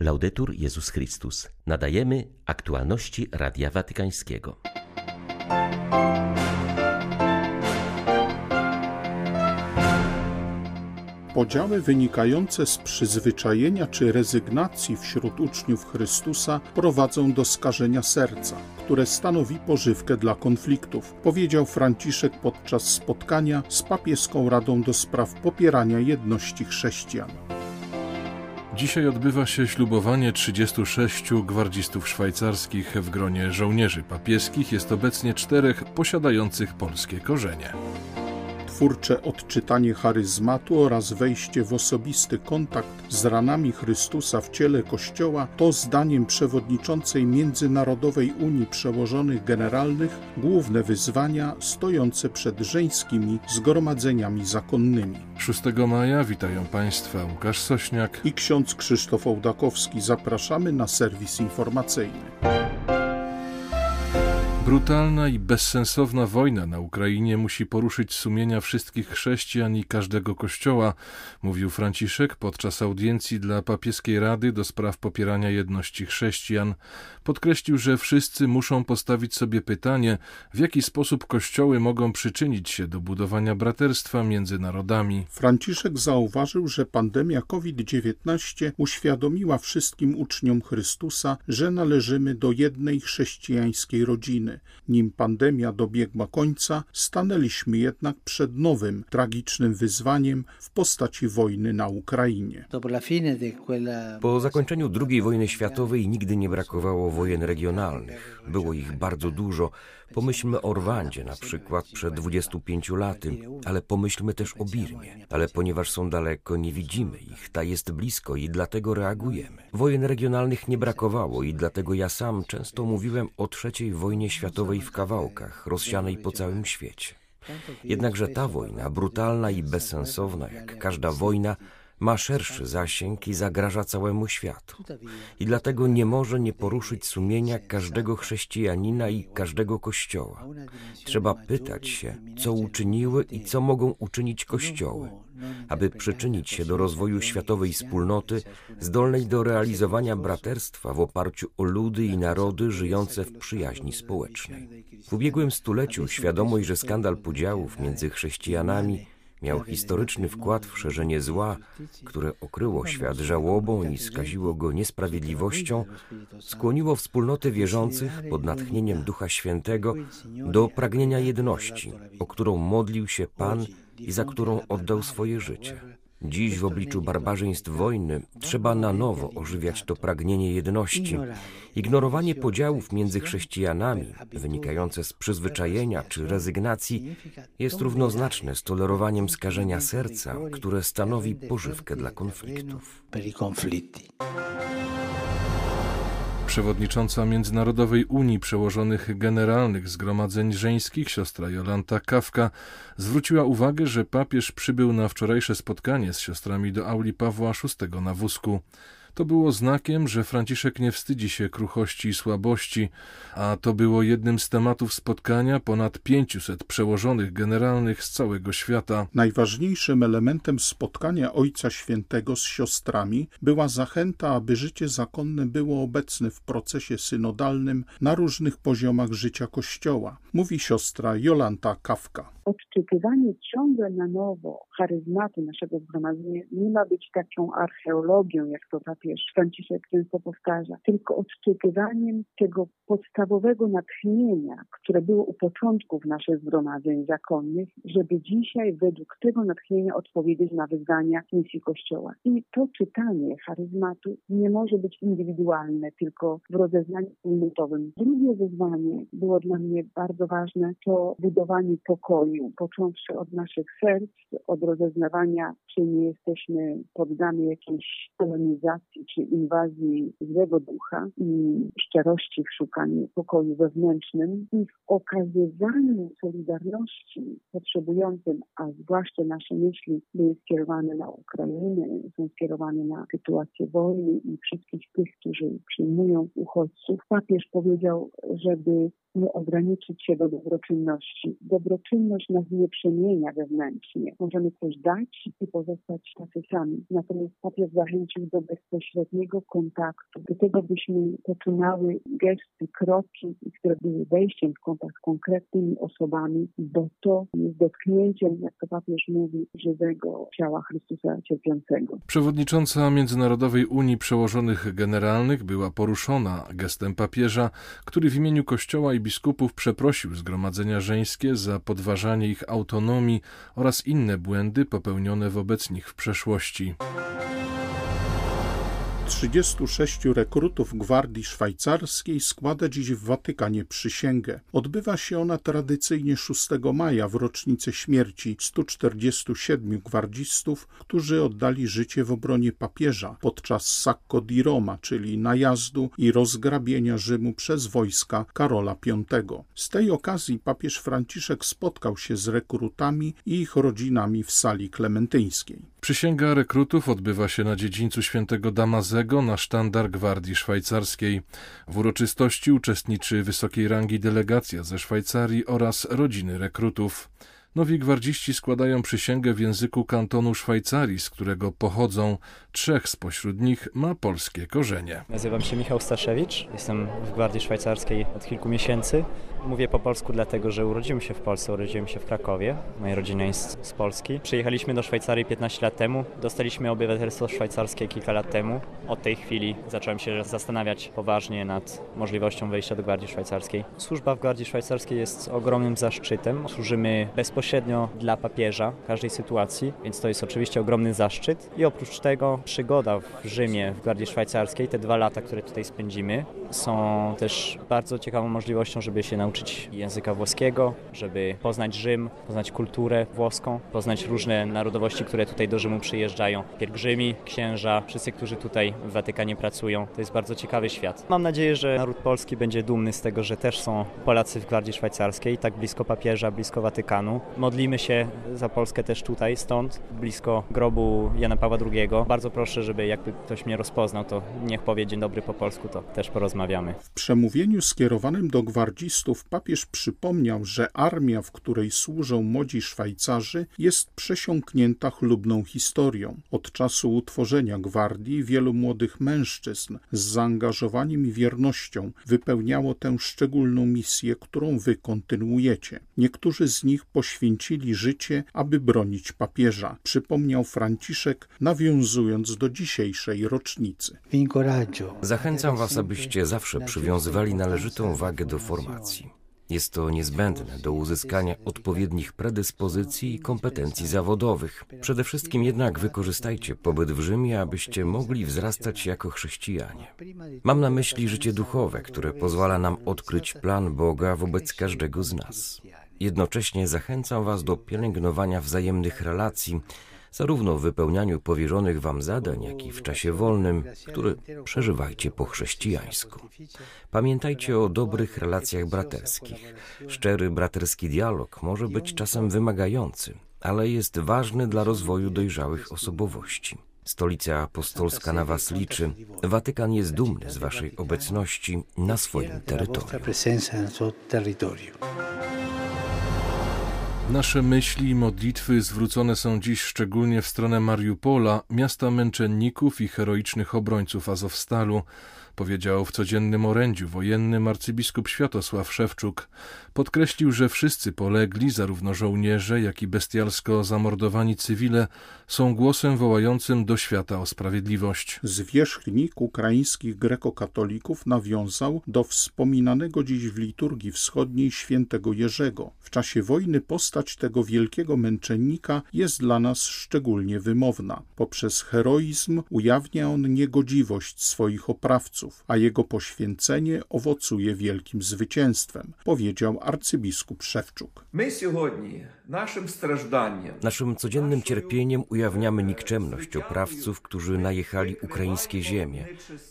Laudetur Jezus Chrystus. Nadajemy aktualności Radia Watykańskiego. Podziały wynikające z przyzwyczajenia czy rezygnacji wśród uczniów Chrystusa prowadzą do skażenia serca, które stanowi pożywkę dla konfliktów, powiedział Franciszek podczas spotkania z papieską Radą do Spraw Popierania Jedności Chrześcijan. Dzisiaj odbywa się ślubowanie 36 gwardzistów szwajcarskich w gronie żołnierzy papieskich. Jest obecnie czterech posiadających polskie korzenie twórcze odczytanie charyzmatu oraz wejście w osobisty kontakt z ranami Chrystusa w ciele Kościoła to zdaniem przewodniczącej Międzynarodowej Unii Przełożonych Generalnych główne wyzwania stojące przed żeńskimi zgromadzeniami zakonnymi. 6 maja witają Państwa Łukasz Sośniak i ksiądz Krzysztof Ołdakowski. Zapraszamy na serwis informacyjny. Brutalna i bezsensowna wojna na Ukrainie musi poruszyć sumienia wszystkich chrześcijan i każdego kościoła, mówił Franciszek podczas audiencji dla papieskiej Rady do spraw popierania jedności chrześcijan. Podkreślił, że wszyscy muszą postawić sobie pytanie, w jaki sposób kościoły mogą przyczynić się do budowania braterstwa między narodami. Franciszek zauważył, że pandemia COVID-19 uświadomiła wszystkim uczniom Chrystusa, że należymy do jednej chrześcijańskiej rodziny. Nim pandemia dobiegła końca, stanęliśmy jednak przed nowym, tragicznym wyzwaniem w postaci wojny na Ukrainie. Po zakończeniu II wojny światowej nigdy nie brakowało wojen regionalnych. Było ich bardzo dużo. Pomyślmy o Rwandzie na przykład przed 25 laty, ale pomyślmy też o Birmie. Ale ponieważ są daleko, nie widzimy ich, ta jest blisko i dlatego reagujemy. Wojen regionalnych nie brakowało i dlatego ja sam często mówiłem o trzeciej wojnie światowej w kawałkach, rozsianej po całym świecie. Jednakże ta wojna, brutalna i bezsensowna jak każda wojna, ma szerszy zasięg i zagraża całemu światu. I dlatego nie może nie poruszyć sumienia każdego chrześcijanina i każdego kościoła. Trzeba pytać się, co uczyniły i co mogą uczynić kościoły, aby przyczynić się do rozwoju światowej wspólnoty zdolnej do realizowania braterstwa w oparciu o ludy i narody żyjące w przyjaźni społecznej. W ubiegłym stuleciu świadomość, że skandal podziałów między chrześcijanami miał historyczny wkład w szerzenie zła, które okryło świat żałobą i skaziło go niesprawiedliwością, skłoniło wspólnotę wierzących pod natchnieniem Ducha Świętego do pragnienia jedności, o którą modlił się Pan i za którą oddał swoje życie. Dziś w obliczu barbarzyństw wojny trzeba na nowo ożywiać to pragnienie jedności. Ignorowanie podziałów między chrześcijanami, wynikające z przyzwyczajenia czy rezygnacji, jest równoznaczne z tolerowaniem skażenia serca, które stanowi pożywkę dla konfliktów. Przewodnicząca Międzynarodowej Unii Przełożonych Generalnych Zgromadzeń Żeńskich, siostra Jolanta Kawka, zwróciła uwagę, że papież przybył na wczorajsze spotkanie z siostrami do auli Pawła VI na wózku. To było znakiem, że Franciszek nie wstydzi się kruchości i słabości, a to było jednym z tematów spotkania ponad 500 przełożonych generalnych z całego świata. Najważniejszym elementem spotkania Ojca Świętego z siostrami była zachęta, aby życie zakonne było obecne w procesie synodalnym na różnych poziomach życia Kościoła, mówi siostra Jolanta Kawka odczytywanie ciągle na nowo charyzmatu naszego zgromadzenia nie ma być taką archeologią, jak to papież Franciszek często powtarza, tylko odczytywaniem tego podstawowego natchnienia, które było u początków naszych zgromadzeń zakonnych, żeby dzisiaj według tego natchnienia odpowiedzieć na wyzwania misji Kościoła. I to czytanie charyzmatu nie może być indywidualne, tylko w rozeznaniu wspólnotowym. Drugie wyzwanie było dla mnie bardzo ważne, to budowanie pokoju począwszy od naszych serc, od rozeznawania, czy nie jesteśmy poddani jakiejś kolonizacji czy inwazji złego ducha i szczerości w szukaniu pokoju wewnętrznym i w okazywaniu solidarności potrzebującym, a zwłaszcza nasze myśli były skierowane na Ukrainę, są skierowane na sytuację wojny i wszystkich tych, którzy przyjmują uchodźców. Papież powiedział, żeby nie ograniczyć się do dobroczynności. Dobroczynność nas nie przemienia wewnętrznie. Możemy coś dać i pozostać tacy sami. Natomiast papież zachęcił do bezpośredniego kontaktu, do tego, byśmy poczynały gesty, kroki, które były wejściem w kontakt z konkretnymi osobami, bo to jest dotknięciem, jak to papież mówi, żywego ciała Chrystusa cierpiącego. Przewodnicząca Międzynarodowej Unii Przełożonych Generalnych była poruszona gestem papieża, który w imieniu Kościoła i biskupów przeprosił Zgromadzenia Żeńskie za podważanie ich autonomii oraz inne błędy popełnione wobec nich w przeszłości. 36 rekrutów Gwardii Szwajcarskiej składa dziś w Watykanie przysięgę. Odbywa się ona tradycyjnie 6 maja w rocznicę śmierci 147 gwardzistów, którzy oddali życie w obronie papieża podczas Sacco di Roma, czyli najazdu i rozgrabienia Rzymu przez wojska Karola V. Z tej okazji papież Franciszek spotkał się z rekrutami i ich rodzinami w sali klementyńskiej. Przysięga rekrutów odbywa się na dziedzińcu świętego Damazego na sztandar Gwardii Szwajcarskiej. W uroczystości uczestniczy wysokiej rangi delegacja ze Szwajcarii oraz rodziny rekrutów. Nowi gwardziści składają przysięgę w języku kantonu Szwajcarii, z którego pochodzą. Trzech spośród nich ma polskie korzenie. Nazywam się Michał Staszewicz, jestem w Gwardii Szwajcarskiej od kilku miesięcy. Mówię po polsku dlatego, że urodziłem się w Polsce, urodziłem się w Krakowie. Moja rodzina jest z Polski. Przyjechaliśmy do Szwajcarii 15 lat temu. Dostaliśmy obywatelstwo szwajcarskie kilka lat temu. Od tej chwili zacząłem się zastanawiać poważnie nad możliwością wejścia do Gwardii Szwajcarskiej. Służba w Gwardii Szwajcarskiej jest ogromnym zaszczytem. Służymy bezpośrednio dla papieża w każdej sytuacji, więc to jest oczywiście ogromny zaszczyt. I oprócz tego przygoda w Rzymie w Gwardii Szwajcarskiej, te dwa lata, które tutaj spędzimy, są też bardzo ciekawą możliwością, żeby się nauczyć języka włoskiego, żeby poznać Rzym, poznać kulturę włoską, poznać różne narodowości, które tutaj do Rzymu przyjeżdżają. Pielgrzymi, księża, wszyscy, którzy tutaj w Watykanie pracują. To jest bardzo ciekawy świat. Mam nadzieję, że naród polski będzie dumny z tego, że też są Polacy w Gwardii Szwajcarskiej, tak blisko papieża, blisko Watykanu. Modlimy się za Polskę też tutaj, stąd, blisko grobu Jana Pawła II. Bardzo proszę, żeby jakby ktoś mnie rozpoznał, to niech powie dzień dobry po polsku, to też porozmawiamy. W przemówieniu skierowanym do gwardzistów papież przypomniał, że armia, w której służą młodzi Szwajcarzy, jest przesiąknięta chlubną historią. Od czasu utworzenia gwardii wielu młodych mężczyzn z zaangażowaniem i wiernością wypełniało tę szczególną misję, którą wy kontynuujecie. Niektórzy z nich poświęcili życie, aby bronić papieża, przypomniał Franciszek, nawiązując do dzisiejszej rocznicy. Zachęcam Was, abyście zawsze przywiązywali należytą wagę do formacji. Jest to niezbędne do uzyskania odpowiednich predyspozycji i kompetencji zawodowych. Przede wszystkim jednak wykorzystajcie pobyt w Rzymie, abyście mogli wzrastać jako chrześcijanie. Mam na myśli życie duchowe, które pozwala nam odkryć plan Boga wobec każdego z nas. Jednocześnie zachęcam Was do pielęgnowania wzajemnych relacji, zarówno w wypełnianiu powierzonych wam zadań, jak i w czasie wolnym, który przeżywajcie po chrześcijańsku. Pamiętajcie o dobrych relacjach braterskich. Szczery braterski dialog może być czasem wymagający, ale jest ważny dla rozwoju dojrzałych osobowości. Stolica Apostolska na Was liczy. Watykan jest dumny z Waszej obecności na swoim terytorium. Nasze myśli i modlitwy zwrócone są dziś szczególnie w stronę Mariupola, miasta męczenników i heroicznych obrońców Azowstalu, powiedział w codziennym orędziu wojennym arcybiskup Światosław Szewczuk. Podkreślił, że wszyscy polegli, zarówno żołnierze, jak i bestialsko zamordowani cywile, są głosem wołającym do świata o sprawiedliwość. Zwierzchnik ukraińskich grekokatolików nawiązał do wspominanego dziś w liturgii wschodniej świętego Jerzego. W czasie wojny postać tego wielkiego męczennika jest dla nas szczególnie wymowna. Poprzez heroizm ujawnia on niegodziwość swoich oprawców, a jego poświęcenie owocuje wielkim zwycięstwem, powiedział arcybiskup Szewczuk. Naszym codziennym cierpieniem ujawniamy nikczemność oprawców, którzy najechali ukraińskie ziemie.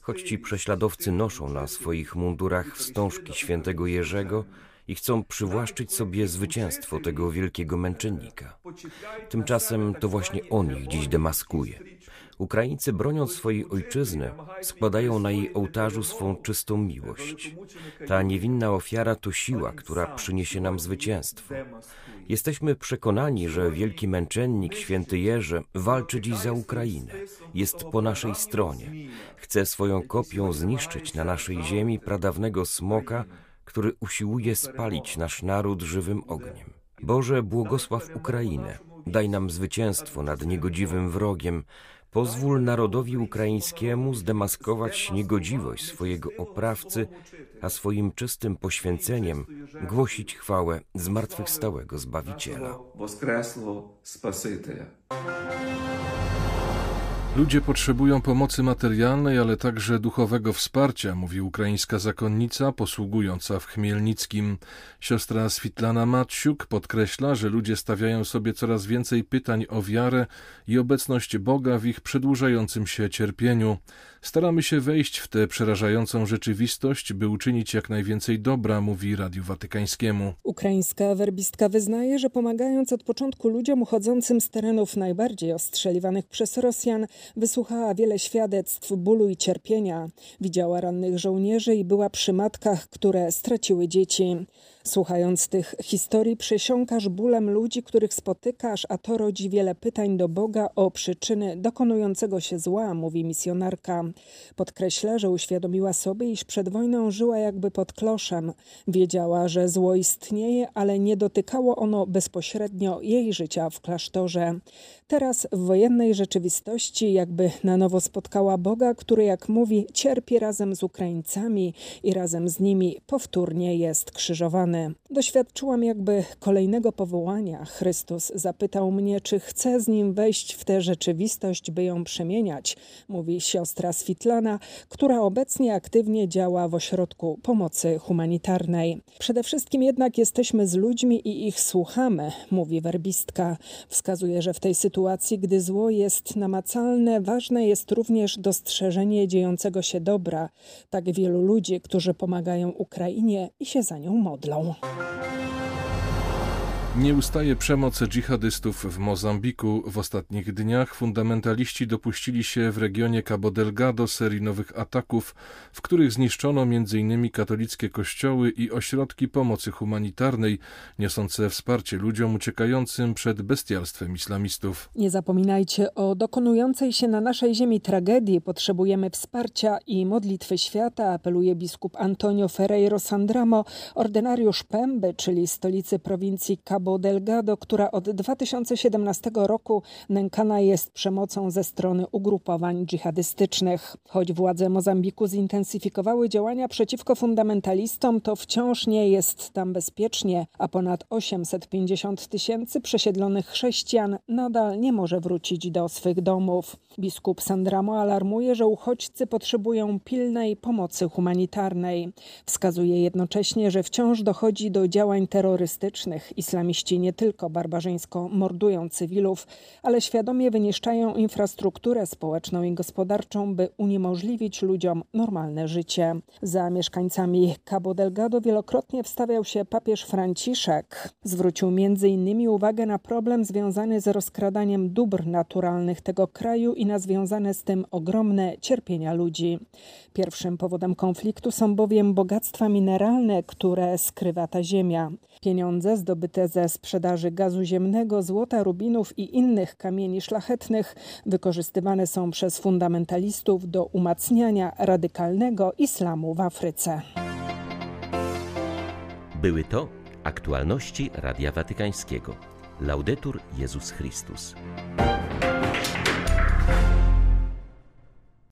Choć ci prześladowcy noszą na swoich mundurach wstążki świętego Jerzego, i chcą przywłaszczyć sobie zwycięstwo tego wielkiego męczennika. Tymczasem to właśnie on ich dziś demaskuje. Ukraińcy, broniąc swojej ojczyzny, składają na jej ołtarzu swą czystą miłość. Ta niewinna ofiara to siła, która przyniesie nam zwycięstwo. Jesteśmy przekonani, że wielki męczennik, święty Jerzy, walczy dziś za Ukrainę. Jest po naszej stronie. Chce swoją kopią zniszczyć na naszej ziemi pradawnego smoka, który usiłuje spalić nasz naród żywym ogniem. Boże, błogosław Ukrainę. Daj nam zwycięstwo nad niegodziwym wrogiem, Pozwól narodowi ukraińskiemu zdemaskować niegodziwość swojego oprawcy, a swoim czystym poświęceniem głosić chwałę zmartwychwstałego Zbawiciela. Ludzie potrzebują pomocy materialnej, ale także duchowego wsparcia, mówi ukraińska zakonnica posługująca w Chmielnickim. Siostra Switlana Matsiuk podkreśla, że ludzie stawiają sobie coraz więcej pytań o wiarę i obecność Boga w ich przedłużającym się cierpieniu. Staramy się wejść w tę przerażającą rzeczywistość, by uczynić jak najwięcej dobra, mówi Radiu Watykańskiemu. Ukraińska werbistka wyznaje, że pomagając od początku ludziom uchodzącym z terenów najbardziej ostrzeliwanych przez Rosjan, wysłuchała wiele świadectw bólu i cierpienia. Widziała rannych żołnierzy i była przy matkach, które straciły dzieci. Słuchając tych historii, przesiąkasz bólem ludzi, których spotykasz, a to rodzi wiele pytań do Boga o przyczyny dokonującego się zła, mówi misjonarka. Podkreśla, że uświadomiła sobie, iż przed wojną żyła jakby pod kloszem. Wiedziała, że zło istnieje, ale nie dotykało ono bezpośrednio jej życia w klasztorze. Teraz w wojennej rzeczywistości jakby na nowo spotkała Boga, który, jak mówi, cierpi razem z Ukraińcami i razem z nimi powtórnie jest krzyżowany. Doświadczyłam jakby kolejnego powołania. Chrystus zapytał mnie, czy chcę z nim wejść w tę rzeczywistość, by ją przemieniać, mówi siostra Switlana, która obecnie aktywnie działa w ośrodku pomocy humanitarnej. Przede wszystkim jednak jesteśmy z ludźmi i ich słuchamy, mówi werbistka. Wskazuje, że w tej sytuacji, gdy zło jest namacalne, ważne jest również dostrzeżenie dziejącego się dobra. Tak wielu ludzi, którzy pomagają Ukrainie i się za nią modlą. Nie ustaje przemoc dżihadystów w Mozambiku. W ostatnich dniach fundamentaliści dopuścili się w regionie Cabo Delgado serii nowych ataków, w których zniszczono m.in. katolickie kościoły i ośrodki pomocy humanitarnej, niosące wsparcie ludziom uciekającym przed bestialstwem islamistów. Nie zapominajcie o dokonującej się na naszej ziemi tragedii. Potrzebujemy wsparcia i modlitwy świata, apeluje biskup Antonio Ferreiro Sandramo, ordynariusz Pemby, czyli stolicy prowincji Cabo Cabo Delgado, która od 2017 roku nękana jest przemocą ze strony ugrupowań dżihadystycznych. Choć władze Mozambiku zintensyfikowały działania przeciwko fundamentalistom, to wciąż nie jest tam bezpiecznie, a ponad 850 tysięcy przesiedlonych chrześcijan nadal nie może wrócić do swych domów. Biskup Sandramo alarmuje, że uchodźcy potrzebują pilnej pomocy humanitarnej. Wskazuje jednocześnie, że wciąż dochodzi do działań terrorystycznych. Islamiści nie tylko barbarzyńsko mordują cywilów, ale świadomie wyniszczają infrastrukturę społeczną i gospodarczą, by uniemożliwić ludziom normalne życie. Za mieszkańcami Cabo Delgado wielokrotnie wstawiał się papież Franciszek. Zwrócił m.in. uwagę na problem związany z rozkradaniem dóbr naturalnych tego kraju i na związane z tym ogromne cierpienia ludzi. Pierwszym powodem konfliktu są bowiem bogactwa mineralne, które skrywa ta ziemia. Pieniądze zdobyte ze sprzedaży gazu ziemnego, złota, rubinów i innych kamieni szlachetnych wykorzystywane są przez fundamentalistów do umacniania radykalnego islamu w Afryce. Były to aktualności Radia Watykańskiego. Laudetur Jezus Chrystus.